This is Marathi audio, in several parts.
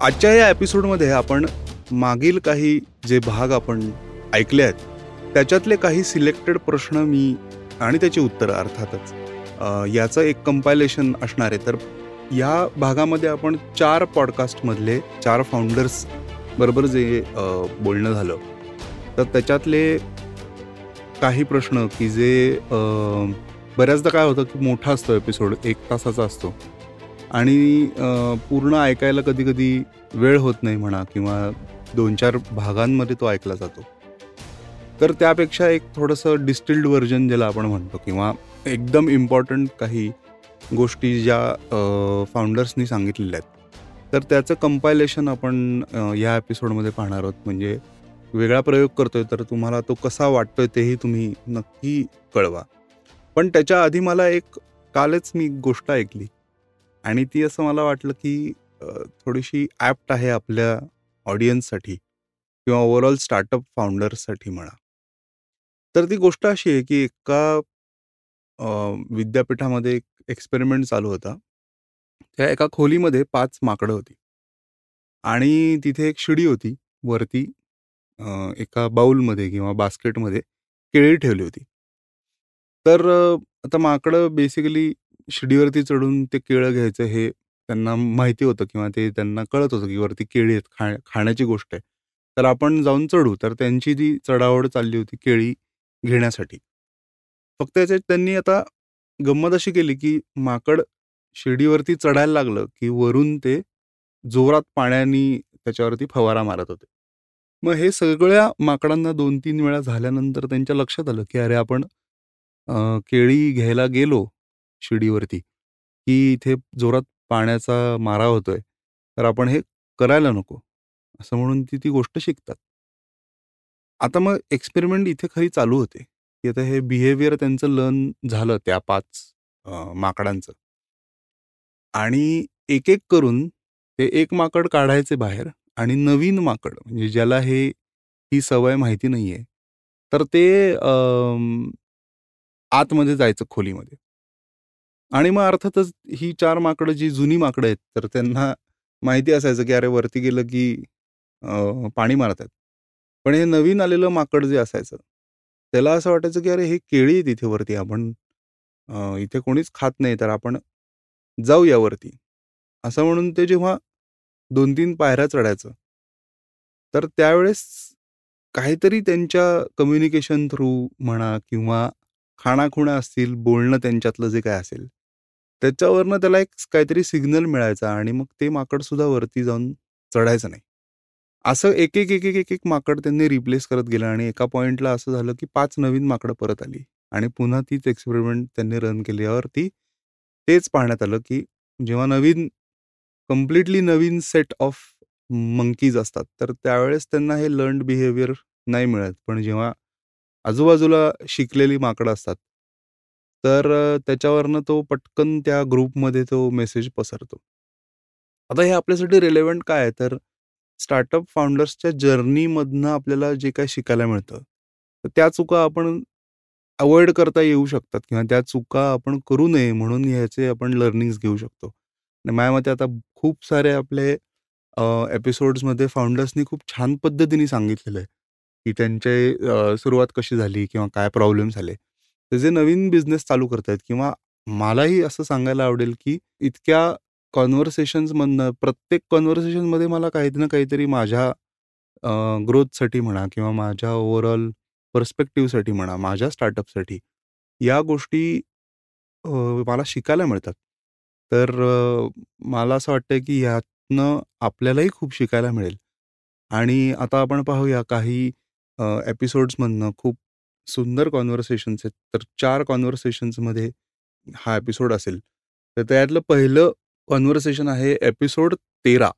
आजच्या या एपिसोडमध्ये आपण मागील काही जे भाग आपण ऐकले आहेत त्याच्यातले काही सिलेक्टेड प्रश्न मी आणि त्याची उत्तरं अर्थातच याचं एक कंपायलेशन असणार आहे. तर या भागामध्ये आपण चार पॉडकास्टमधले चार फाउंडर्स बरोबर जे बोलणं झालं तर त्याच्यातले काही प्रश्न की जे बऱ्याचदा काय होतं की मोठा असतो एपिसोड एक तासाचा असतो. आणि पूर्ण ऐकायला कधी कधी वेळ होत नाही म्हणा किंवा दोन चार भागांमध्ये तो ऐकला जातो. तर त्यापेक्षा एक थोडंसं डिस्टिल्ड व्हर्जन ज्याला आपण म्हणतो किंवा एकदम इम्पॉर्टंट काही गोष्टी ज्या फाउंडर्सनी सांगितलेल्या आहेत. तर त्याचं कंपायलेशन आपण या एपिसोडमध्ये पाहणार आहोत. म्हणजे वेगळा प्रयोग करतोय तर तुम्हाला तो कसा वाटतोय तेही तुम्ही नक्की कळवा. पण त्याच्या आधी मला एक कालच मी एक गोष्ट ऐकली. आणि ती असं मला वाटलं की थोडीशी ॲप्ट आहे आपल्या ऑडियन्ससाठी किंवा ओव्हरऑल स्टार्टअप फाउंडर्ससाठी म्हणा. तर ती गोष्ट अशी आहे की एका विद्यापीठामध्ये एक एक्सपेरिमेंट चालू होता. त्या एका खोलीमध्ये पाच माकडं होती. आणि तिथे एक शिडी होती. वरती एका बाऊलमध्ये किंवा बास्केटमध्ये केळी ठेवली होती. तर आता माकडं बेसिकली शिडीवरती चढून ते केळं घ्यायचं हे त्यांना माहिती होतं किंवा ते त्यांना कळत होतं की वरती केळी आहेत खा खाण्याची गोष्ट आहे. तर आपण जाऊन चढू. तर त्यांची जी चढावड चालली होती केळी घेण्यासाठी. फक्त याच्यात त्यांनी आता गंमत अशी केली की माकड शिडीवरती चढायला लागलं की वरून ते जोरात पाण्याने त्याच्यावरती फवारा मारत होते. मग हे सगळ्या माकडांना दोन तीन वेळा झाल्यानंतर त्यांच्या लक्षात आलं की अरे आपण केळी घ्यायला गेलो शिडीवरती की इथे जोरात पाण्याचा मारा होतोय तर आपण हे करायला नको असं म्हणून ती ती गोष्ट शिकतात. आता मग एक्सपेरिमेंट इथे खरी चालू होते की आता हे बिहेवियर त्यांचं लर्न झालं त्या पाच माकडांचं. आणि एक एक करून ते एक माकड काढायचे बाहेर आणि नवीन माकड म्हणजे ज्याला हे ही सवय माहिती नाहीये तर ते आतमध्ये जायचं खोलीमध्ये. आणि मग अर्थातच ही चार माकडं जी जुनी माकडं आहेत तर त्यांना माहिती असायचं की अरे वरती गेलं की पाणी मारत आहेत पण हे नवीन आलेलं माकड जे असायचं त्याला असं वाटायचं की अरे हे केळी आहेत इथे वरती आपण इथे कोणीच खात नाही तर आपण जाऊया वरती. असं म्हणून ते जेव्हा दोन तीन पायऱ्या चढायचं तर त्यावेळेस काहीतरी त्यांच्या कम्युनिकेशन थ्रू म्हणा किंवा खाणाखुणा असतील बोलणं त्यांच्यातलं जे काय असेल त्याच्यावरनं त्याला एक काहीतरी सिग्नल मिळायचा आणि मग ते माकड सुद्धा वरती जाऊन चढायचं नाही. असं एक एक एक एक एक एक माकड त्यांनी रिप्लेस करत गेलं आणि एका पॉइंटला असं झालं की पाच नवीन माकडं परत आली आणि पुन्हा तीच एक्सपेरिमेंट त्यांनी रन केल्यावरती तेच पाहण्यात आलं की जेव्हा नवीन कम्प्लिटली नवीन सेट ऑफ मंकीज असतात तर त्यावेळेस त्यांना हे लर्न बिहेवियर नाही मिळत. पण जेव्हा आजूबाजूला शिकलेली माकडं असतात तर अ, त्याच्यावरनं तो पटकन त्या ग्रुपमध्ये तो मेसेज पसरतो. आता हे आपल्यासाठी रिलेव्हंट काय आहे? तर स्टार्टअप फाउंडर्सच्या जर्नीमधनं आपल्याला जे काय शिकायला मिळतं तर त्या चुका आपण अवॉइड करता येऊ शकतात किंवा त्या चुका आपण करू नये म्हणून ह्याचे आपण लर्निंग्स घेऊ शकतो. आणि माझ्या मते आता खूप सारे आपले एपिसोड्समध्ये फाउंडर्सनी खूप छान पद्धतीने सांगितलेलं आहे की त्यांचे अ, सुरुवात कशी झाली किंवा काय प्रॉब्लेम्स आले ते जे नवीन बिझनेस चालू करतायत किंवा मलाही असं सांगायला आवडेल की इतक्या कॉन्व्हर्सेशन्समधनं प्रत्येक कॉन्व्हर्सेशनमध्ये मला काही ना काहीतरी माझ्या ग्रोथसाठी म्हणा किंवा माझ्या ओव्हरऑल पर्स्पेक्टिव्हसाठी म्हणा माझ्या स्टार्टअपसाठी या गोष्टी मला शिकायला मिळतात. तर मला असं वाटतं की ह्यातनं आपल्यालाही खूप शिकायला मिळेल. आणि आता आपण पाहूया काही एपिसोड्समधनं खूप सुंदर कॉन्व्हर्सेशन्स आहेत. तर चार कॉन्व्हर्सेशन्समध्ये हा एपिसोड असेल. तर त्यातलं पहिलं कॉन्व्हर्सेशन आहे एपिसोड तेरा.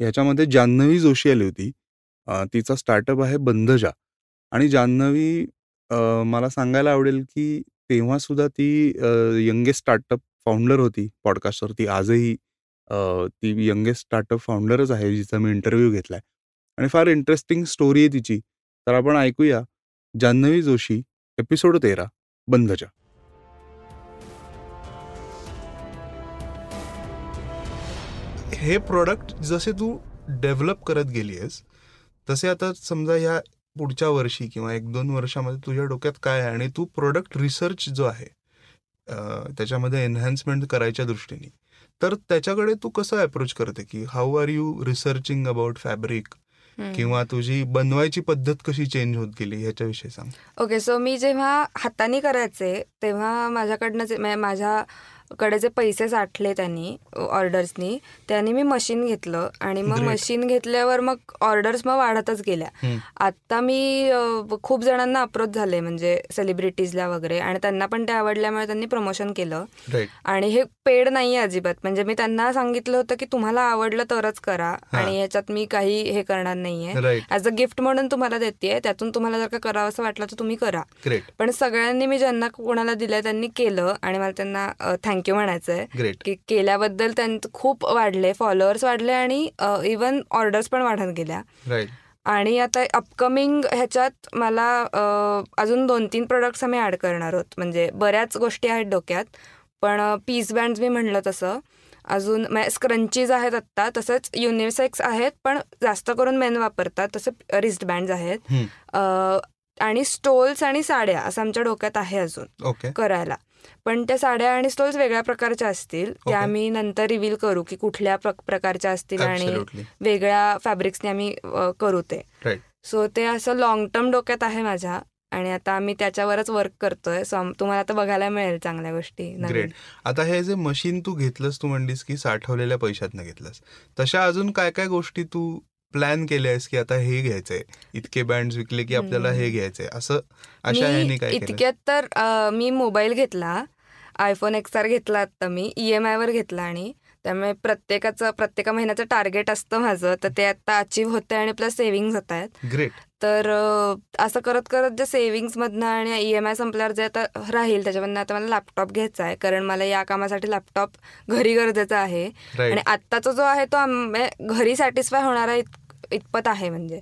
याच्यामध्ये जान्हवी जोशी आली होती. तिचा स्टार्टअप आहे बंधजा. आणि जान्हवी मला सांगायला आवडेल की तेव्हासुद्धा ती यंगेस्ट स्टार्टअप फाउंडर होती पॉडकास्टवरती. आजही ती यंगेस्ट स्टार्टअप फाउंडरच आहे जिचा मी इंटरव्ह्यू घेतलाय. आणि फार इंटरेस्टिंग स्टोरी आहे तिची. तर आपण ऐकूया. जान्हवी जोशी एपिसोड तेरा बंधजा. हे प्रोडक्ट जसे तू डेव्हलप करत गेली आहेस तसे आता समजा ह्या पुढच्या वर्षी किंवा एक दोन वर्षामध्ये तुझ्या डोक्यात काय आहे आणि तू प्रोडक्ट रिसर्च जो आहे त्याच्यामध्ये एनहान्समेंट करायच्या दृष्टीने तर त्याच्याकडे तू कसं अप्रोच करते की how are you researching about fabric किंवा तुझी बनवायची पद्धत कशी चेंज होत गेली ह्याच्याविषयी सांग. ओके सो मी जेव्हा हाताने करायचे तेव्हा माझ्याकडनं माझ्या कडे जे पैसे साठले त्यांनी ऑर्डर्सनी त्यांनी मी मशीन घेतलं आणि मग मशीन घेतल्यावर मग ऑर्डर्स मग वाढतच गेल्या. आता मी खूप जणांना अप्रोच झाले म्हणजे सेलिब्रिटीजला वगैरे आणि त्यांना पण ते आवडल्यामुळे त्यांनी प्रमोशन केलं. आणि हे पेड नाही अजिबात. म्हणजे मी त्यांना सांगितलं होतं की तुम्हाला आवडलं तरच करा आणि ह्याच्यात मी काही हे करणार नाहीये. ऍज अ गिफ्ट म्हणून तुम्हाला देते त्यातून तुम्हाला जर का करावं असं वाटलं तर तुम्ही करा. पण सगळ्यांनी मी ज्यांना कोणाला दिलंय त्यांनी केलं आणि मला त्यांना थँक थँक्यू म्हणायचंय. की केल्याबद्दल त्यांचं खूप वाढले फॉलोअर्स वाढले आणि इवन ऑर्डर्स पण वाढत गेल्या. आणि आता अपकमिंग ह्याच्यात मला अजून दोन तीन प्रोडक्ट्स आम्ही ऍड करणार आहोत. म्हणजे बऱ्याच गोष्टी आहेत डोक्यात पण पीस बँड मी म्हणलं तसं. अजून स्क्रंचीज आहेत आत्ता तसंच युनिसेक्स आहेत पण जास्त करून मेन वापरतात तसे रिस्ट बँड आहेत. आणि स्टोल्स आणि साड्या असं आमच्या डोक्यात आहे अजून करायला. पण त्या साड्या आणि स्टोल्स वेगळ्या प्रकारच्या असतील. त्या आम्ही नंतर रिव्हील करू की कुठल्या प्रकारच्या असतील आणि वेगळ्या फॅब्रिक्सने आम्ही करू ते. सो ते असं लॉंग टर्म डोक्यात आहे माझ्या आणि आता आम्ही त्याच्यावरच वर्क करतोय. सो तुम्हाला आता बघायला मिळेल चांगल्या गोष्टी ग्रेट आता हे जे मशीन तू घेतलंस तू म्हणलीस की साठवलेल्या पैशातनं घेतलंस. तशा अजून काय काय गोष्टी तू प्लॅन केले आहेस की आता हे घ्यायचंय इतके बँड विकले की आपल्याला हे घ्यायचंय असं अशा काय इतक्यात तर मी मोबाईल घेतला आयफोन एक्स आर घेतला आता मी ई एम वर घेतला आणि त्यामुळे प्रत्येकाचं प्रत्येका महिन्याचं टार्गेट असतं माझं तर ते आता अचीव्ह होते आणि प्लस सेव्हिंग होत आहेत. ग्रेट तर असं करत करत जे सेव्हिंग्स मधनं आणि ई एम आय संपल्यावर जे आता राहील त्याच्यामधनं आता मला लॅपटॉप घ्यायचा आहे कारण मला या कामासाठी लॅपटॉप घरी गरजेचा आहे. आणि आत्ताचा जो आहे तो घरी सॅटिस्फाय होणारा इतपत आहे म्हणजे.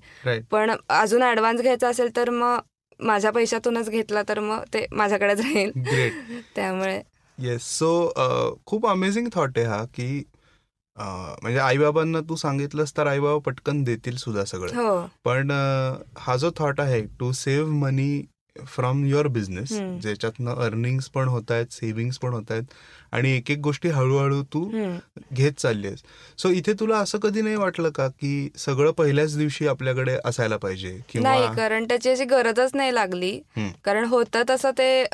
पण अजून ऍडव्हान्स घ्यायचा असेल तर मग माझ्या पैशातूनच घेतला तर मग ते माझ्याकडेच राहील. त्यामुळे. येस सो खूप अमेझिंग थॉट आहे हा की म्हणजे आईबाबांना तू सांगितलंस तर आईबाबा पटकन देतील सुद्धा सगळं. हो. पण हा जो थॉट आहे to save money from your business ज्याच्यातनं earning पण होत आहेत सेव्हिंग पण होत आहेत आणि एक एक गोष्टी हळूहळू तू घेत चालली आहेस. सो इथे तुला असं कधी नाही वाटलं का की सगळं पहिल्याच दिवशी आपल्याकडे असायला पाहिजे नाही कारण त्याची अशी गरजच नाही लागली. कारण होतं तसं ते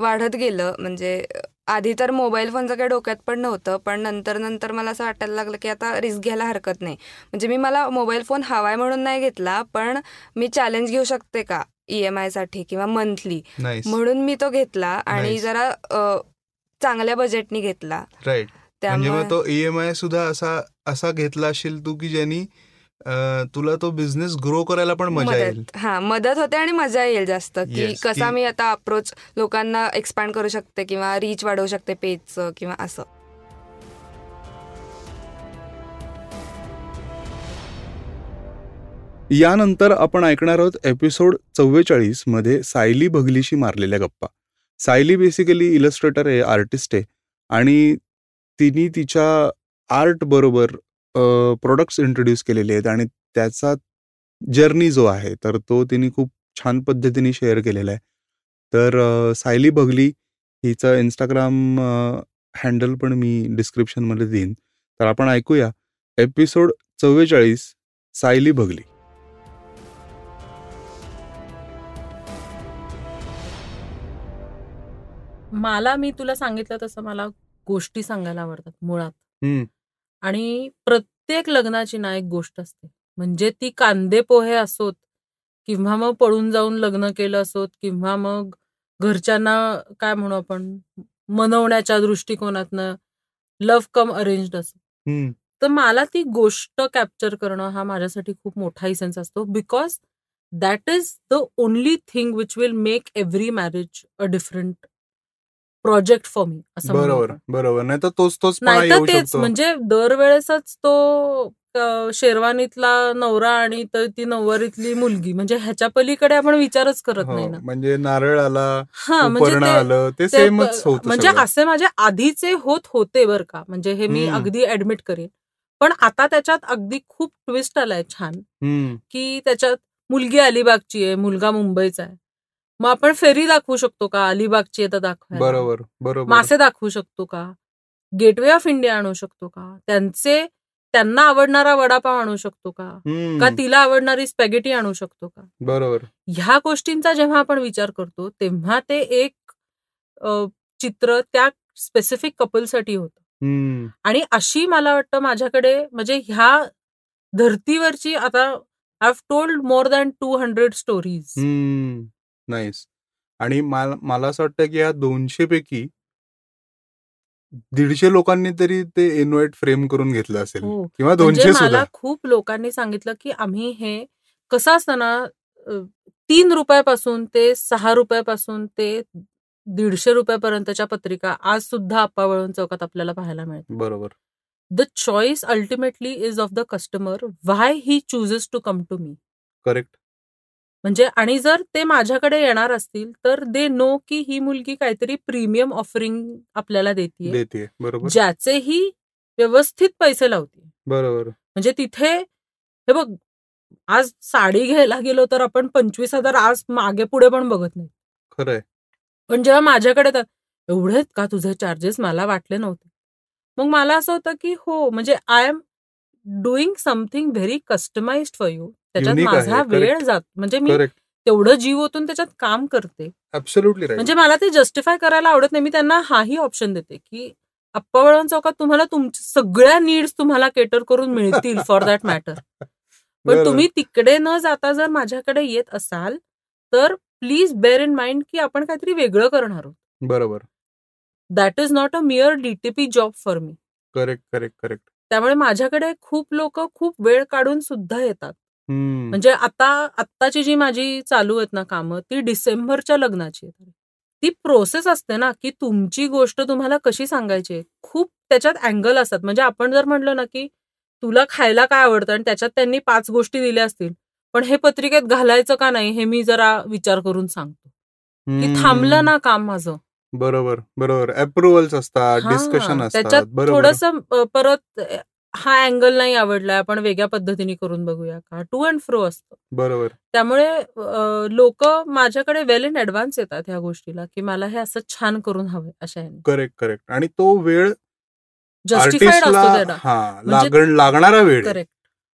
वाढत गेलं. म्हणजे आधी तर मोबाईल फोनचं काही डोक्यात पण नव्हतं पण नंतर नंतर मला असं वाटायला लागलं की आता रिस्क घ्यायला हरकत नाही. म्हणजे मी मला मोबाईल फोन हवाय म्हणून नाही घेतला पण मी चॅलेंज घेऊ शकते का? ईएमआयसाठी किंवा मंथली म्हणून मी तो घेतला आणि जरा चांगल्या बजेटनी घेतला. राईट त्यामुळे तो ईएमआय सुद्धा असा असा घेतला असेल तू की ज्यांनी तुला तो बिझनेस ग्रो करायला पण मजा येईल. हा मदत होते आणि मजा येईल जास्त की कसा मी आता अप्रोच लोकांना एक्सपांड करू शकते किंवा रीच वाढवू शकते पेजचं किंवा असं. यानंतर आपण ऐकणार आहोत एपिसोड चव्वेचाळीसमध्ये सायली भगलीशी मारलेल्या गप्पा. सायली बेसिकली इलस्ट्रेटर आहे आर्टिस्ट आहे आणि तिने तिच्या आर्ट बरोबर प्रोडक्ट्स इंट्रोड्यूस केलेले आहेत आणि त्याचा जर्नी जो आहे तर तो तिने खूप छान पद्धतीने शेअर केलेला आहे. तर सायली भगली हिचं इंस्टाग्राम हँडल पण मी डिस्क्रिप्शनमध्ये देईन. तर आपण ऐकूया. एपिसोड चव्वेचाळीस सायली भगली. मला मी तुला सांगितलं तसं मला गोष्टी सांगायला आवडतात मुळात. आणि प्रत्येक लग्नाची ना एक गोष्ट असते. म्हणजे ती कांदे पोहे असोत किंवा मग पळून जाऊन लग्न केलं असोत किंवा मग घरच्यांना काय म्हणू आपण मनवण्याच्या दृष्टिकोनातनं लव्ह कम अरेंज असो. तर मला ती गोष्ट कॅप्चर करणं हा माझ्यासाठी खूप मोठा सेन्स असतो. Because that is the only thing which will make every marriage a different project for me असं बरोबर बरोबर. नाही तर तोच तोच नाही तर तेच म्हणजे दरवेळेसच तो शेरवानीतला नवरा आणि ती नववारीतली मुलगी म्हणजे ह्याच्या पलीकडे आपण विचारच करत नाही हो, ना. म्हणजे नारळ आला हा म्हणजे सेमच म्हणजे असे माझे आधीचे होत होते बर का म्हणजे हे मी. अगदी ऍडमिट करेन. पण आता त्याच्यात अगदी खूप ट्विस्ट आलाय छान की त्याच्यात मुलगी अलिबागची आहे मुलगा मुंबईचा आहे. मग आपण फेरी दाखवू शकतो का? अलिबागची आहे तर दाखवा बरोबर बरोबर. मासे दाखवू शकतो का? गेटवे ऑफ इंडिया आणू शकतो का? त्यांचे त्यांना आवडणारा वडापाव आणू शकतो का? का तिला आवडणारी स्पॅगेटी आणू शकतो का? बरोबर. ह्या गोष्टींचा जेव्हा आपण विचार करतो तेव्हा ते एक चित्र त्या स्पेसिफिक कपलसाठी होतं. आणि अशी मला वाटतं माझ्याकडे म्हणजे ह्या धर्तीवरची आता I have told more than two hundred stories nice आणि मला मला असं वाटतं की या दोनशे पैकी दीडशे लोकांनी तरी ते इन्व्हाइट फ्रेम करून घेतलं असेल हो. किंवा म्हणजे दोनशे मला खूप लोकांनी सांगितलं की आम्ही हे कसं असतं ना अ, तीन रुपयापासून ते सहा रुपयापासून ते दीडशे रुपयापर्यंतच्या पत्रिका आज सुद्धा अप्पावळून चौकात आपल्याला पाहायला मिळतात. बरोबर. The choice ultimately is of the customer why he chooses to come to me correct म्हणजे आणि जर ते माझ्याकडे येणार असतील तर दे नो की ही मुलगी काहीतरी प्रीमियम ऑफरिंग आपल्याला देते बरोबर. ज्याचेही व्यवस्थित पैसे लावते बरोबर. म्हणजे तिथे हे बघ आज साडी घ्यायला गेलो तर आपण पंचवीस हजार आज मागे पुढे पण बघत नाही. खरंय. पण जेव्हा माझ्याकडे तर एवढेच का तुझे चार्जेस मला वाटले नव्हते? मग मला असं होतं की हो म्हणजे I am doing something very customised for you त्याच्यात माझा वेळ. जात म्हणजे मी तेवढं जीव ओतून त्याच्यात काम करते. ऍब्सोल्युटली म्हणजे मला ते जस्टिफाय करायला आवडत नाही. मी त्यांना हाही ऑप्शन देते की अप्पावळण चौकात तुम्हाला तुमच्या सगळ्या नीड्स तुम्हाला केटर करून मिळतील फॉर दॅट मॅटर पण तुम्ही तिकडे न जाता जर माझ्याकडे येत असाल तर प्लीज बेअर इन माइंड की आपण काहीतरी वेगळं करणार आहोत. बरोबर. That is not a mere DTP job for me correct correct correct त्यामुळे माझ्याकडे खूप लोक खूप वेळ काढून सुद्धा येतात. म्हणजे आता आत्ताची जी माझी चालू आहेत ना कामं ती डिसेंबरच्या लग्नाची ती प्रोसेस असते ना की तुमची गोष्ट तुम्हाला कशी सांगायची. खूप त्याच्यात अँगल असतात. म्हणजे आपण जर म्हणलं ना की तुला खायला काय आवडतं आणि त्याच्यात त्यांनी पाच गोष्टी दिल्या असतील पण हे पत्रिकेत घालायचं का नाही हे मी जरा विचार करून सांगतो. की. थांबलं ना काम माझं. बरोबर बरोबर. अप्रुव्हल्स असतात डिस्कशन त्याच्यात असतात बरोबर. थोडस परत हा अँगल नाही आवडलाय आपण वेगळ्या पद्धतीने करून बघूया का? टू अँड फ्रो असतं. बरोबर. त्यामुळे लोक माझ्याकडे वेल इन ऍडव्हान्स येतात ह्या गोष्टीला की मला हे असं छान करून हवंय अशा करेक्ट करेक्ट आणि तो वेळ जस्टिफाईड असतो हा म्हणजे- लागण लागणारा वेळ. करेक्ट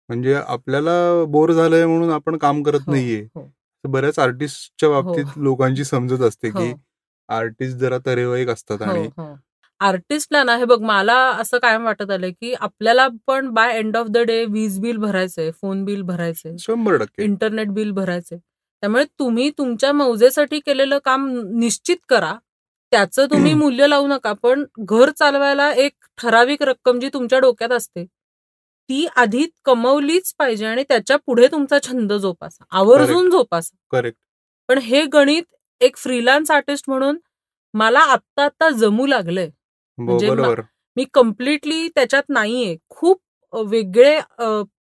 म्हणजे आपल्याला बोर झालंय म्हणून आपण काम करत नाहीये. हो. बऱ्याच आर्टिस्टच्या बाबतीत हो. लोकांची समजत असते हो. की आर्टिस्ट जरा तरेवाईक असतात हो आणि हो. आर्टिस्टला ना हे बघ मला असं कायम वाटत आलंय की आपल्याला पण by end of the day वीज बिल भरायचंय फोन बिल भरायचंय शंभर टक्के. इंटरनेट बिल भरायचंय. त्यामुळे तुम्ही तुमच्या मौजेसाठी केलेलं काम निश्चित करा. त्याचं तुम्ही मूल्य लावू नका पण घर चालवायला एक ठराविक रक्कम जी तुमच्या डोक्यात असते ती आधी कमवलीच पाहिजे आणि त्याच्या पुढे तुमचा छंद जोपासा. आवर्जून जोपासा. करेक्ट पण हे गणित एक फ्रीलान्स आर्टिस्ट म्हणून मला आत्ता आत्ता जमू लागलंय. म्हणजे बरोबर. मी कम्प्लिटली त्याच्यात नाहीये. खूप वेगळे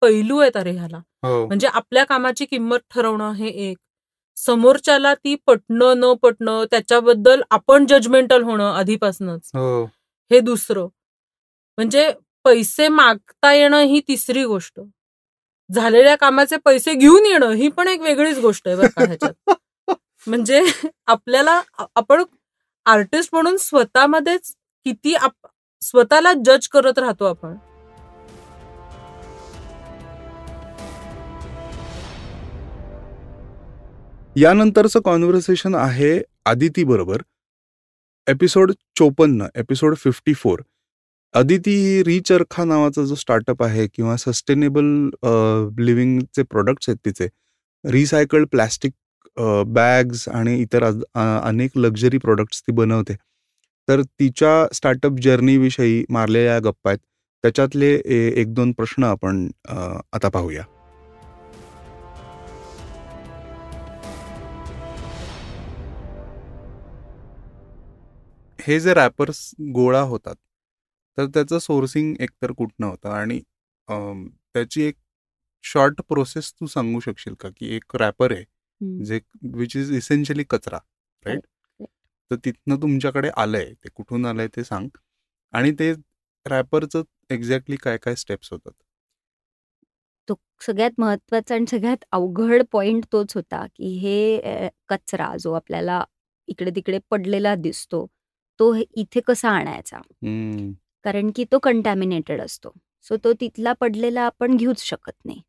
पैलू आहेत अरे ह्याला. हो. म्हणजे आपल्या कामाची किंमत ठरवणं हे एक. समोरच्याला ती पटणं न पटणं त्याच्याबद्दल आपण जजमेंटल होणं आधीपासूनच. हो. हे दुसरं. म्हणजे पैसे मागता येणं ही तिसरी गोष्ट. झालेल्या कामाचे पैसे घेऊन येणं ही पण एक वेगळीच गोष्ट आहे बरं ह्याच्यात. म्हणजे आपल्याला आपण आर्टिस्ट म्हणून स्वतःमध्येच किती आप- स्वतःला जज करत राहतो आपण. यानंतरचं कॉन्व्हर्सेशन आहे आदिती बरोबर. एपिसोड चोपन्न एपिसोड फिफ्टी फोर अदिती ही रिचरखा नावाचा जो स्टार्टअप आहे किंवा सस्टेनेबल लिव्हिंगचे प्रोडक्ट्स आहेत तिचे. रिसायकल्ड प्लॅस्टिक बॅग्स आणि इतर अनेक लक्झरी प्रोडक्ट्स ती बनवते. तर तिच्या स्टार्टअप जर्नीविषयी मारलेल्या गप्पा आहेत. त्याच्यातले एक दोन प्रश्न आपण आता पाहूया. हे जे रॅपर्स गोळा होतात तर त्याचं सोर्सिंग एकतर कुठनं होतं? आणि त्याची एक शॉर्ट प्रोसेस तू सांगू शकशील का? की एक रॅपर आहे जे विच इज इसेन्शियली कचरा राईट तर तिथनं तुमच्याकडे आलंय ते कुठून आलंय ते सांग. आणि ते रॅपरचं एक्झॅक्टली काय काय स्टेप्स होतात? तो सगळ्यात महत्त्वाचा आणि सगळ्यात अवघड पॉइंट तोच होता की हे कचरा जो आपल्याला इकडे तिकडे पडलेला दिसतो तो इथे कसा आणायचा? कारण की तो कंटॅमिनेटेड असतो. सो तो तिथला पडलेला आपण घेऊच शकत नाही.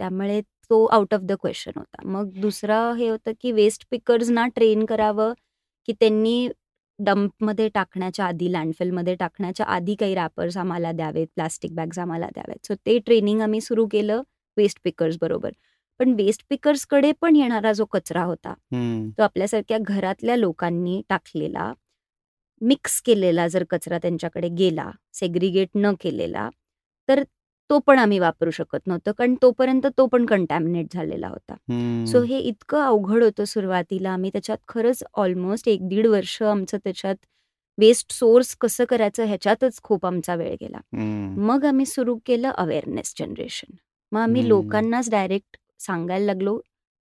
त्यामुळे तो आउट ऑफ द क्वेश्चन होता. मग दुसरं हे होतं की वेस्ट पिकर्सना ट्रेन करावं की त्यांनी डम्पमध्ये टाकण्याच्या आधी लँडफिलमध्ये टाकण्याच्या आधी काही रॅपर्स आम्हाला द्यावेत प्लास्टिक बॅग्स आम्हाला द्यावेत. सो ते ट्रेनिंग आम्ही सुरू केलं वेस्ट पिकर्स बरोबर. पण वेस्ट पिकर्सकडे पण येणारा जो कचरा होता तो आपल्यासारख्या घरातल्या लोकांनी टाकलेला मिक्स केलेला जर कचरा त्यांच्याकडे गेला सेग्रिगेट न केलेला तर तो पण आम्ही वापरू शकत नव्हतं कारण तोपर्यंत तो पण कंटॅमिनेट झालेला होता. सो हे इतकं अवघड होतं सुरुवातीला. आम्ही त्याच्यात खरंच ऑलमोस्ट एक दीड वर्ष आमचं त्याच्यात वेस्ट सोर्स कसं करायचं ह्याच्यातच खूप आमचा वेळ गेला. मग आम्ही सुरू केलं अवेअरनेस जनरेशन मग आम्ही लोकांनाच डायरेक्ट सांगायला लागलो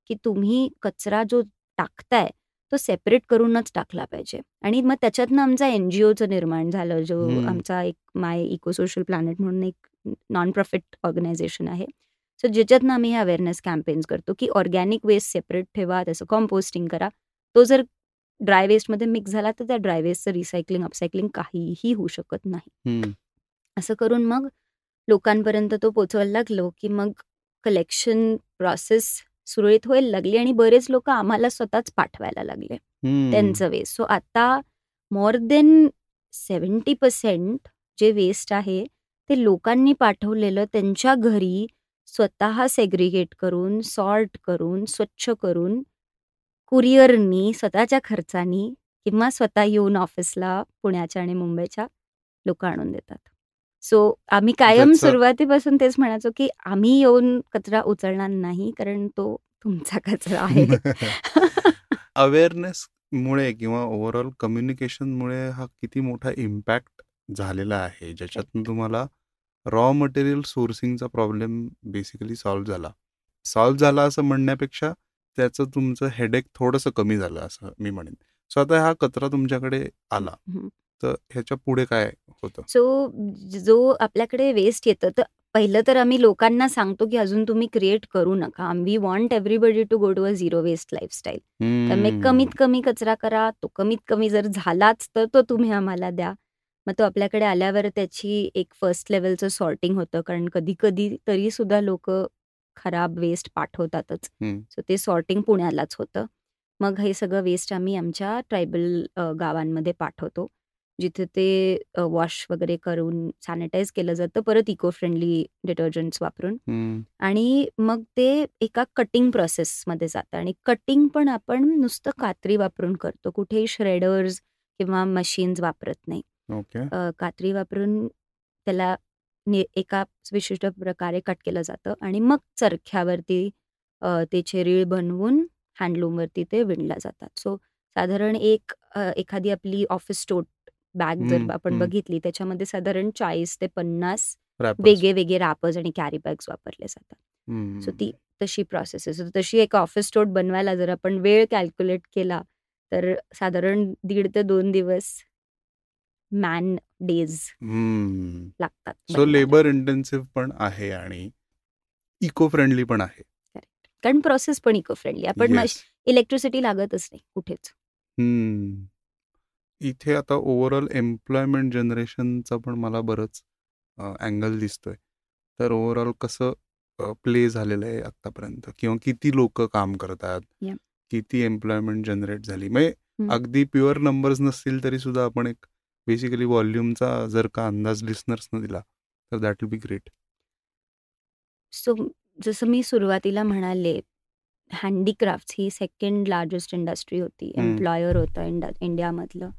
की तुम्ही कचरा जो टाकताय तो सेपरेट करूनच टाकला पाहिजे. आणि मग त्याच्यातनं आमचा एनजीओचं निर्माण झालं जो आमचा एक माय इको सोशल प्लॅनेट म्हणून एक नॉन प्रॉफिट ऑर्गनायझेशन आहे. सो ज्याच्यातनं आम्ही हे अवेअरनेस कॅम्पेन्स करतो की ऑर्गॅनिक वेस्ट सेपरेट ठेवा त्याचं कॉम्पोस्टिंग करा. तो जर ड्राय वेस्टमध्ये मिक्स झाला तर त्या ड्राय वेस्टचं रिसायकलिंग अपसायकलिंग काहीही होऊ शकत नाही. असं करून मग लोकांपर्यंत तो पोचवायला लागलो की मग कलेक्शन प्रोसेस सुरळीत व्हायला लागली आणि बरेच लोक आम्हाला स्वतःच पाठवायला लागले त्यांचं वेस्ट सो आता मोर देन सेवन्टी पर्सेंट जे वेस्ट आहे ते लोकांनी पाठवलेलं त्यांच्या घरी स्वतः सेग्रिगेट करून सॉर्ट करून स्वच्छ करून कुरिअरनी स्वतःच्या खर्चानी किंवा स्वतः येऊन ऑफिसला पुण्याच्या आणि मुंबईच्या लोक आणून देतात. सो आम्ही कायम सुरुवातीपासून तेच म्हणायचो की आम्ही येऊन कचरा उचलणार नाही कारण तो तुमचा कचरा आहे. अवेअरनेस मुळे किंवा ओव्हरऑल कम्युनिकेशनमुळे हा किती मोठा इम्पॅक्ट झालेला आहे ज्याच्यातून तुम्हाला रॉ मटेरियल सोर्सिंगचा प्रॉब्लेम बेसिकली सॉल्व्ह झाला. सॉल्व्ह झाला असं म्हणण्यापेक्षा त्याचं तुमचं हेडेक थोडंसं कमी झालं असं मी म्हणेन. सो आता हा कचरा तुमच्याकडे आला. तर ह्याच्या पुढे काय होतं? सो जो आपल्याकडे वेस्ट येतं तर पहिलं तर आम्ही लोकांना सांगतो की अजून तुम्ही क्रिएट करू नका. We want everybody to go to a zero waste lifestyle तर कमीत कमी कचरा करा. तो कमीत कमी जर झालाच तर तो तुम्ही आम्हाला द्या. मग तो आपल्याकडे आल्यावर त्याची एक फर्स्ट लेवलचं सॉर्टिंग होतं. कारण कधी कधी तरी सुद्धा लोक खराब वेस्ट पाठवतातच. सो ते सॉर्टिंग पुण्यालाच होतं. मग हे सगळं वेस्ट आम्ही आमच्या ट्रायबल गावांमध्ये पाठवतो. जिथे ते वॉश वगैरे करून सॅनिटाईज केलं जातं परत इको फ्रेंडली डिटर्जंट्स वापरून. आणि मग ते एका कटिंग प्रोसेसमध्ये जातं. आणि कटिंग पण आपण नुसतं कात्री वापरून करतो. कुठेही श्रेडर्स किंवा मशीन्स वापरत नाही. कात्री वापरून त्याला एका विशिष्ट प्रकारे कट केलं जातं. आणि मग चरख्यावरती त्याचे रीळ बनवून हँडलूमवरती ते विणल्या जातात. सो साधारण एक एखादी आपली ऑफिस स्टोट बॅग जर आपण बघितली त्याच्यामध्ये साधारण चाळीस ते पन्नास वेगळे वेगळे रॅपर्स आणि कॅरी बॅग्स वापरले जातात. सो ती तशी प्रोसेस आहे. तशी एक ऑफिस स्टोट बनवायला जर आपण वेळ कॅल्क्युलेट केला तर साधारण दीड ते दोन दिवस मॅन डेज लागतात सो लेबर इंटेन्सिव्ह पण आहे आणि इको फ्रेंडली पण आहे. कारण प्रोसेस पण इको फ्रेंडली आपण इलेक्ट्रिसिटी लागतच नाही कुठेच. इथे आता ओव्हरऑल एम्प्लॉयमेंट जनरेशनचा पण मला बरंच अँगल दिसतोय. तर ओव्हरऑल कसं प्ले झालेलं आहे आतापर्यंत किंवा किती लोक काम करतात किती एम्प्लॉयमेंट जनरेट झाली? म्हणजे अगदी प्युअर नंबर्स नसतील तरी सुद्धा आपण एक बेसिकली व्हॉल्यूमचा जर का अंदाज लिस्नर्सनं दिला तर that will be great so जसं मी सुरुवातीला म्हणाले हँडीक्राफ्ट ही सेकंड लार्जेस्ट इंडस्ट्री होती. एम्प्लॉयर होतं इंडियामधलं.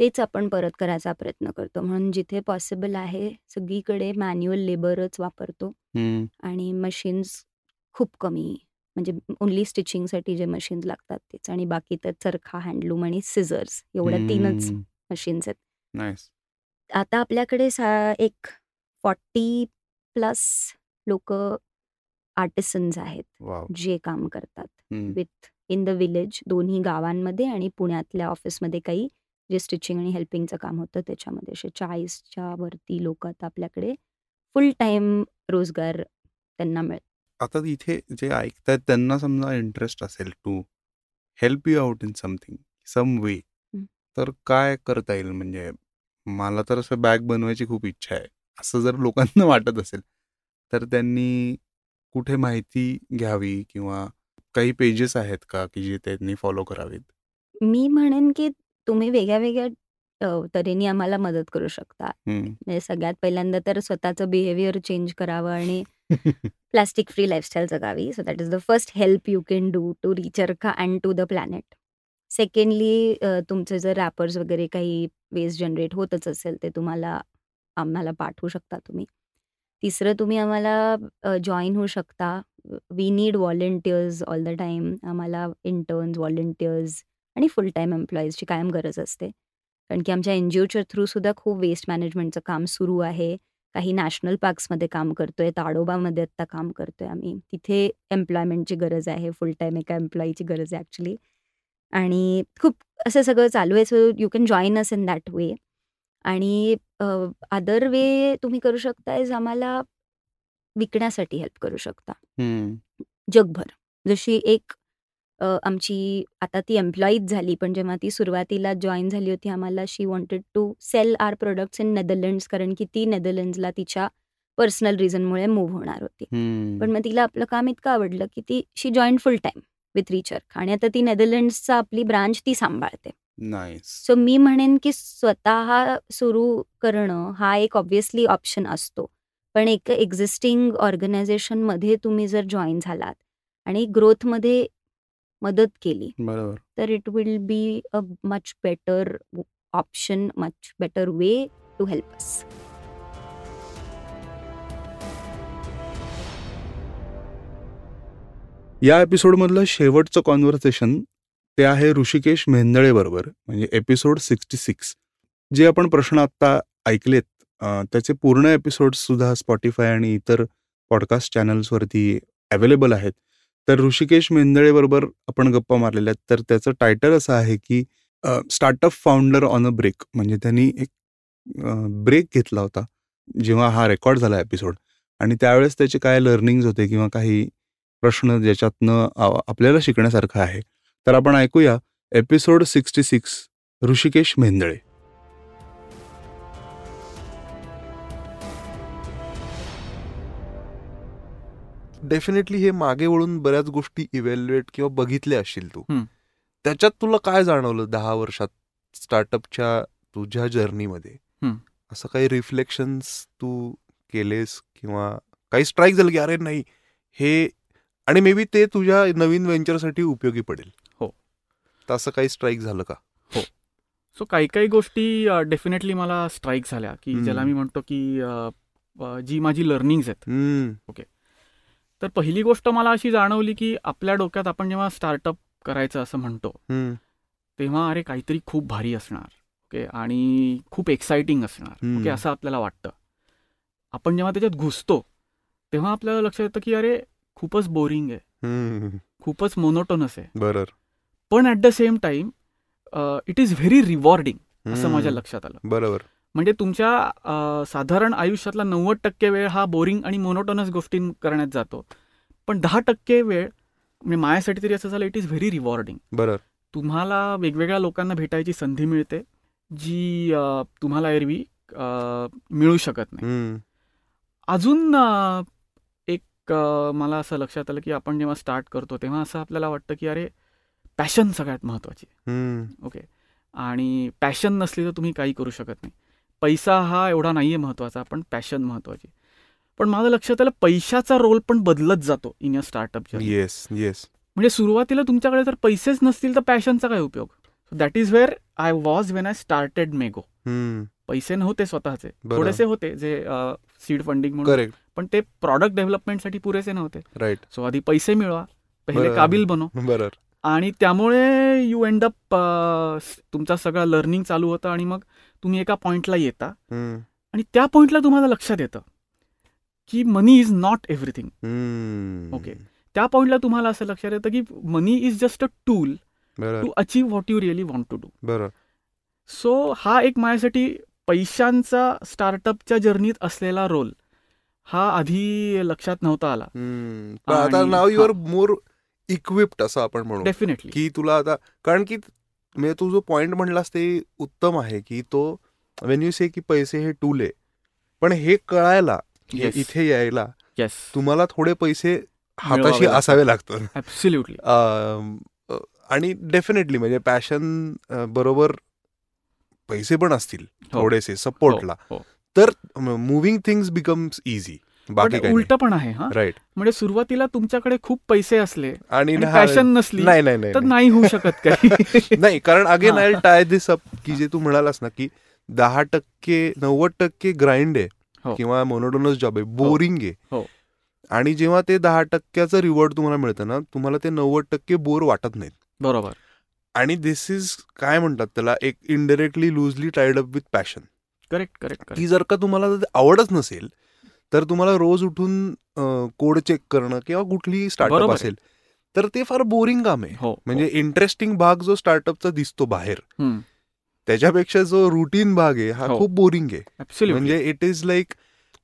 तेच आपण परत करायचा प्रयत्न करतो. म्हणून जिथे पॉसिबल आहे सगळीकडे मॅन्युअल लेबरच वापरतो. आणि मशीन्स खूप कमी म्हणजे ओन्ली स्टिचिंगसाठी जे मशीन्स लागतात तेच. आणि बाकी तर चरखा हँडलूम आणि सिझर्स एवढ्या तीनच मशीन्स आहेत. आता आपल्याकडे एक फॉर्टी प्लस लोक आर्टिसन्स आहेत जे काम करतात. विथ इन द विलेज दोन्ही गावांमध्ये आणि पुण्यातल्या ऑफिसमध्ये काही जे स्टिचिंग आणि हेल्पिंगचं काम होतं त्याच्यामध्ये असे चाळीसच्या वरती लोक आता आपल्याकडे फुल टाइम रोजगार त्यांना मिळत आता इथे जे ऐकतायत त्यांना समजा इंटरेस्ट असेल to help you out in something some way. तर काय करता येईल म्हणजे मला तर असं बॅग बनवायची खूप इच्छा आहे असं जर लोकांना वाटत असेल तर त्यांनी कुठे माहिती घ्यावी किंवा काही पेजेस आहेत का की जे त्यांनी फॉलो करावेत? मी म्हणेन की तुम्ही वेगळ्या वेगळ्या अ, तऱ्हेने आम्हाला मदत करू शकता. म्हणजे सगळ्यात पहिल्यांदा तर स्वतःचं बिहेवियर चेंज करावं आणि plastic free lifestyle जगावी. So that is the first help you can do to Rich Arka and to the planet secondly तुमचे जर रॅपर्स वगैरे काही वेस्ट जनरेट होतच असेल ते तुम्हाला आम्हाला पाठवू शकता तुम्ही. तिसरं तुम्ही आम्हाला जॉईन होऊ शकता. We need volunteers all the time. आम्हाला इंटर्न्स व्हॉलेंटियर्स आणि फुल टाईम एम्प्लॉईजची कायम गरज असते. कारण की आमच्या एन जी ओच्या थ्रूसुद्धा खूप वेस्ट मॅनेजमेंटचं काम सुरू आहे. काही नॅशनल पार्क्समध्ये काम करतोय ताडोबामध्ये आत्ता काम करतोय आम्ही. तिथे एम्प्लॉयमेंटची गरज आहे फुल टाईम एका एम्प्लॉईची गरज आहे ॲक्च्युली आणि खूप असं सगळं चालू आहे so you can join us in that way आणि अदर वे तुम्ही करू शकताय आम्हाला विकण्यासाठी हेल्प करू शकता. जगभर. जशी एक आमची आता ती एम्प्लॉईज झाली पण जेव्हा ती सुरुवातीला जॉईन झाली होती आम्हाला she wanted to sell our products in Netherlands कारण की ती नेदरलँड्सला तिच्या पर्सनल रिझनमुळे मूव्ह होणार होती. पण मग तिला आपलं काम इतकं आवडलं की ती she join full time with रिचर्क आणि आता ती नेदरलँड्सचा आपली ब्रांच ती सांभाळते. सो मी म्हणेन की स्वतः सुरू करणं हा एक ऑब्व्हियसली ऑप्शन असतो. पण एक एक्झिस्टिंग ऑर्गनायझेशनमध्ये तुम्ही जर जॉईन झालात आणि ग्रोथमध्ये मदत केली बरोबर. तर it will be a much better option much better way to help us या एपिसोडमधलं शेवटचं कॉन्व्हर्सेशन ते आहे ऋषिकेश मेंदळेबरोबर म्हणजे एपिसोड सिक्स्टी सिक्स जे आपण प्रश्न आत्ता ऐकलेत त्याचे पूर्ण एपिसोड्ससुद्धा स्पॉटीफाय आणि इतर पॉडकास्ट चॅनल्सवरती अवेलेबल आहेत. तर ऋषिकेश मेंदळेबरोबर आपण गप्पा मारलेल्या आहेत. तर त्याचं टायटल असं आहे की startup founder on a break म्हणजे त्यांनी एक ब्रेक घेतला होता जेव्हा हा रेकॉर्ड झाला एपिसोड आणि त्यावेळेस त्याचे काय लर्निंग्स होते किंवा काही प्रश्न ज्याच्यातनं आपल्याला शिकण्यासारखं आहे. तर आपण ऐकूया episode sixty six Rishikesh Mendale definitely हे मागे वळून बऱ्याच गोष्टी इव्हॅल्युएट किंवा बघितल्या असशील तू. त्याच्यात तुला काय जाणवलं दहा वर्षात स्टार्टअपच्या तुझ्या जर्नीमध्ये. असं काही रिफ्लेक्शन्स तू केलेस किंवा काही स्ट्राईक झालं की अरे नाही हे आणि मे बी ते तुझ्या नवीन व्हेंचरसाठी उपयोगी पडेल हो. असं काही स्ट्राईक झालं का? सो काही काही गोष्टी डेफिनेटली मला स्ट्राईक झाल्या की. ज्याला मी म्हणतो की जी माझी लर्निंग्स आहेत. हम्म, तर पहिली गोष्ट मला अशी जाणवली की आपल्या डोक्यात आपण जेव्हा स्टार्टअप करायचं असं म्हणतो तेव्हा अरे काहीतरी खूप भारी असणार. ओके आणि खूप एक्साइटिंग असणार. ओके असं आपल्याला वाटतं. आपण जेव्हा त्याच्यात घुसतो तेव्हा आपल्याला लक्षात येतं की अरे खूपच बोरिंग आहे. खूपच मोनोटोनस आहे. बरोबर पण at the same time it is very rewarding असं माझ्या लक्षात आलं. बरोबर. म्हणजे तुमच्या अ, साधारण आयुष्यातला नव्वद टक्के वेळ हा बोरिंग आणि मोनोटोनस गोष्टी करण्यात जातो. पण दहा टक्के वेळ म्हणजे माझ्यासाठी तरी असं झालं इट इज व्हेरी रिवॉर्डिंग बरोबर. तुम्हाला वेगवेगळ्या लोकांना भेटायची संधी मिळते जी अ, तुम्हाला एरवी अ, मिळू शकत नाही. अजून एक मला असं लक्षात आलं की आपण जेव्हा स्टार्ट करतो तेव्हा असं आपल्याला वाटतं की अरे पॅशन सगळ्यात महत्त्वाची ओके. आणि पॅशन नसली तर तुम्ही काही करू शकत नाही. पैसा हा एवढा नाही आहे महत्त्वाचा पण पॅशन महत्त्वाची पण माझं लक्षात आलं पैशाचा रोल पण बदलत जातो in a startup yes yes म्हणजे सुरुवातीला तुमच्याकडे जर पैसेच नसतील तर पॅशनचा काय उपयोग? That is where I was when I started मेगो पैसे नव्हते स्वतःचे. थोडेसे होते जे सीड फंडिंग म्हणून. पण ते प्रॉडक्ट डेव्हलपमेंटसाठी पुरेसे नव्हते. राईट सो आधी पैसे मिळवा. पहिले. काबिल बनव बरोबर आणि त्यामुळे यू एंड अप तुमचा सगळा लर्निंग चालू होतं आणि मग तुम्ही एका पॉइंटला येता. आणि त्या पॉइंटला तुम्हाला लक्षात येतं की money is not everything. Okay. त्या पॉईंटला तुम्हाला असं लक्षात येतं की money is just a tool to achieve what you really want to do बरोबर. सो हा एक माझ्यासाठी पैशांचा स्टार्टअपच्या जर्नीत असलेला रोल हा आधी लक्षात नव्हता आला. आता नाव युअर. मोर इक्विप्ड असं आपण म्हणू डेफिनेटली की तुला आता कारण की म्हणजे तू जो पॉइंट म्हणलास ते उत्तम आहे की तो वेन यू से की पैसे हे टूल आहे पण हे कळायला हे Yes. इथे यायला येस तुम्हाला थोडे पैसे हाताशी. असावे लागतात आणि डेफिनेटली म्हणजे पॅशन बरोबर पैसे पण असतील हो. थोडेसे सपोर्टला हो, हो. तर मुव्हिंग थिंग्स बिकम्स इझी उलट पण आहे हा. राईट म्हणजे सुरुवातीला तुमच्याकडे खूप पैसे असले आणि हा- पॅशन नसली नाही नाही तर नाही. होऊ शकत काही. नाही कारण अगेन हा. आय टाय दिस अप की जे तू म्हणालास ना की दहा टक्के नव्वद टक्के ग्राइंड आहे हो. किंवा मोनोटोनस जॉब आहे बोरिंग आहे. हो. आणि जेव्हा ते दहा टक्क्याचं रिवॉर्ड तुम्हाला मिळतं ना तुम्हाला ते नव्वद टक्के बोर वाटत नाहीत. बरोबर. आणि दिस इज काय म्हणतात त्याला एक indirectly loosely tied up with passion correct correct की जर का तुम्हाला आवडच नसेल तर तुम्हाला रोज उठून कोड चेक करणं किंवा कुठलीही स्टार्टअप. असेल तर ते फार बोरिंग काम आहे हो म्हणजे इंटरेस्टिंग भाग जो स्टार्टअपचा दिसतो बाहेर. त्याच्यापेक्षा जो रुटीन भाग आहे हा हो. खूप बोरिंग आहे. म्हणजे इट इज लाईक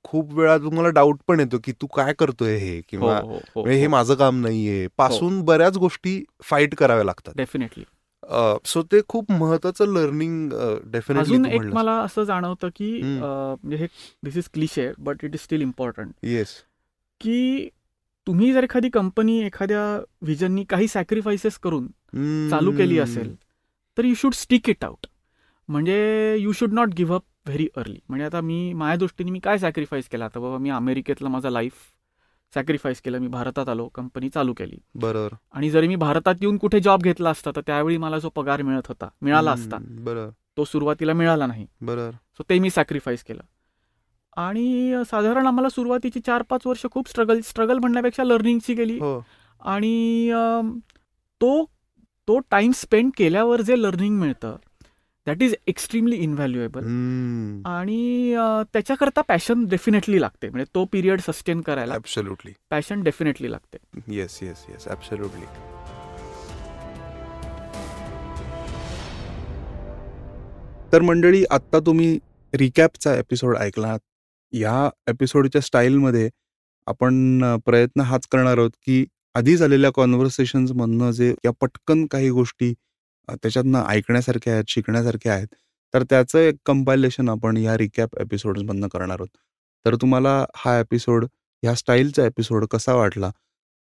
खूप वेळा तुम्हाला डाऊट पण येतो की तू काय करतोय हे हो किंवा हो हो हे माझं काम नाहीये पासून बऱ्याच गोष्टी फाईट कराव्या लागतात डेफिनेटली सो ते खूप महत्वाचं लर्निंग अजून डेफिनेटली एक मला असं जाणवतं की म्हणजे हे this is cliche but it is still important yes की तुम्ही जर एखादी कंपनी एखाद्या व्हिजननी काही सॅक्रिफायसेस करून चालू केली असेल तर you should stick it out म्हणजे you should not give up very early म्हणजे आता मी माझ्या दृष्टीने मी काय सॅक्रिफाईस केला? आता बाबा मी अमेरिकेतलं माझा लाईफ सॅक्रिफाईस केलं. मी भारतात आलो कंपनी चालू केली. बरोबर. आणि जरी मी भारतात येऊन कुठे जॉब घेतला असता तर त्यावेळी मला जो पगार मिळत होता मिळाला असता बरोबर. तो सुरुवातीला मिळाला नाही. बरोबर. सो ते मी सॅक्रिफाईस केलं. आणि साधारण आम्हाला सुरुवातीची चार पाच वर्ष खूप स्ट्रगल स्ट्रगल म्हणण्यापेक्षा लर्निंगची गेली. हो. आणि तो तो टाइम स्पेंड केल्यावर जे लर्निंग मिळतं दॅट इज एक्स्ट्रीमली इनव्हॅल्युएबल. आणि त्याच्याकरता पॅशन डेफिनेटली लागते. म्हणजे तो पिरियड सस्टेन करायला पॅशन डेफिनेटली लागते. येस येस येस ऍब्सोल्युटली तर मंडळी आत्ता तुम्ही रिकॅपचा एपिसोड ऐकलात. या एपिसोडच्या स्टाईलमध्ये आपण प्रयत्न हाच करणार आहोत की आधी झालेल्या कॉन्व्हर्सेशन्समधनं जे या पटकन काही गोष्टी त्याच्यातनं ऐकण्यासारख्या आहेत शिकण्यासारख्या आहेत तर त्याचं एक कंपायलेशन आपण या रिकॅप एपिसोड्समधनं करणार आहोत. तर तुम्हाला हा एपिसोड ह्या स्टाईलचा एपिसोड कसा वाटला?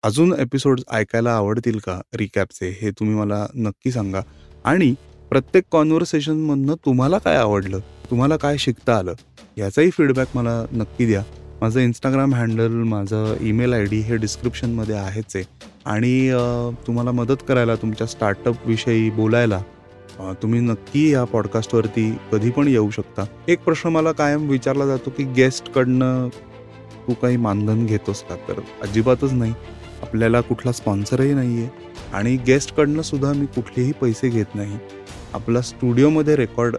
अजून एपिसोड्स ऐकायला आवडतील का रिकॅपचे हे तुम्ही मला नक्की सांगा. आणि प्रत्येक कॉन्व्हर्सेशनमधनं तुम्हाला काय आवडलं? तुम्हाला काय शिकता आलं? याचाही फीडबॅक मला नक्की द्या. माझं इंस्टाग्राम हँडल माझं ईमेल आय डी हे डिस्क्रिप्शनमध्ये आहेच आहे. आणि तुम्हाला मदत करायला तुमच्या स्टार्टअपविषयी बोलायला तुम्ही नक्की या पॉडकास्टवरती कधी पण येऊ शकता. एक प्रश्न मला कायम विचारला जातो की गेस्टकडनं तू काही मानधन घेतोस का तर अजिबातच नाही. आपल्याला कुठला स्पॉन्सरही नाही आहे आणि गेस्टकडनं सुद्धा मी कुठलेही पैसे घेत नाही. आपला स्टुडिओमध्ये रेकॉर्ड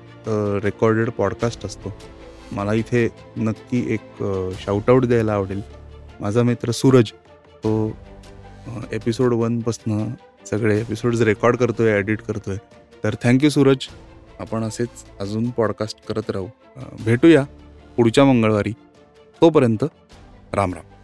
रेकॉर्डेड पॉडकास्ट असतो. मला इथे नक्की एक शाउटआउट द्यायला आवडेल. माझा मित्र सूरज तो एपिसोड वनपासनं सगळे एपिसोड्स रेकॉर्ड करतोय एडिट करतोय. तर थँक्यू सूरज. आपण असेच अजून पॉडकास्ट करत राहू. भेटूया पुढच्या मंगळवारी. तोपर्यंत राम राम.